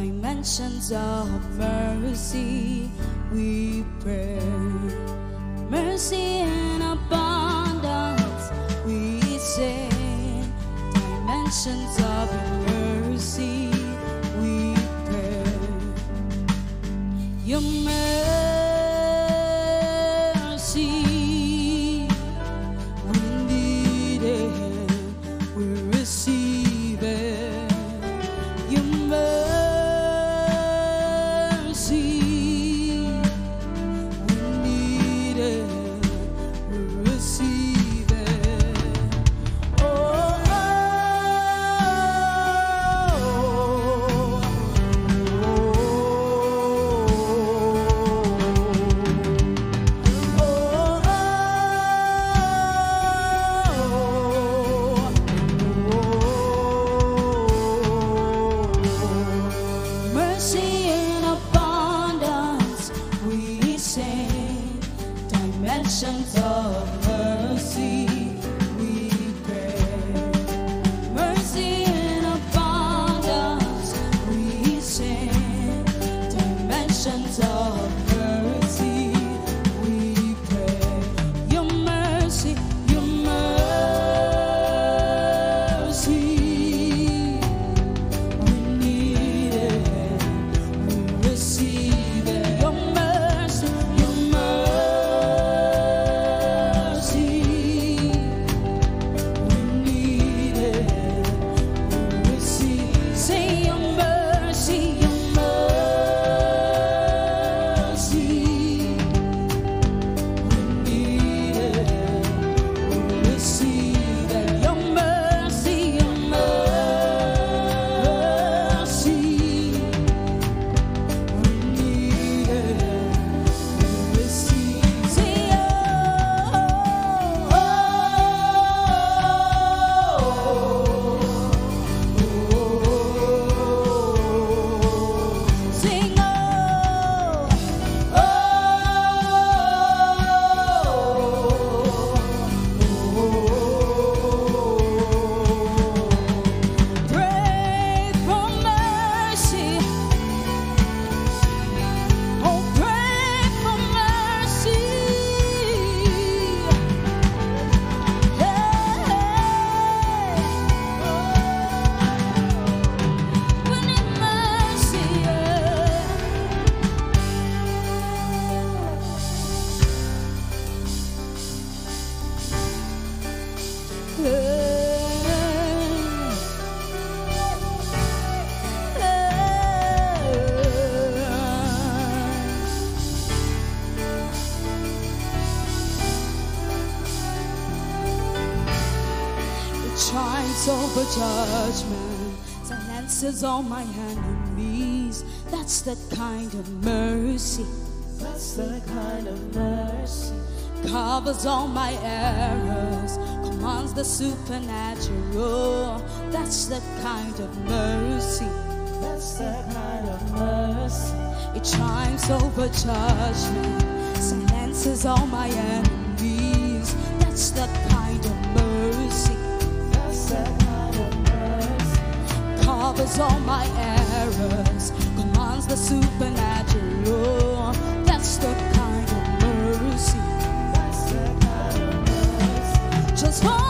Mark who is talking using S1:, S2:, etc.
S1: dimensions of mercy we pray. Mercy and abundance we say, dimensions of see. hands over judgment, silences all my enemies. That's the kind of mercy. That's the kind of mercy. Covers all my errors, commands the supernatural. That's the kind of mercy. That's the kind of mercy. It chimes over judgment, silences all my enemies. That's the holds all my errors, commands the supernatural. That's the kind of mercy. That's the kind of mercy. Just hold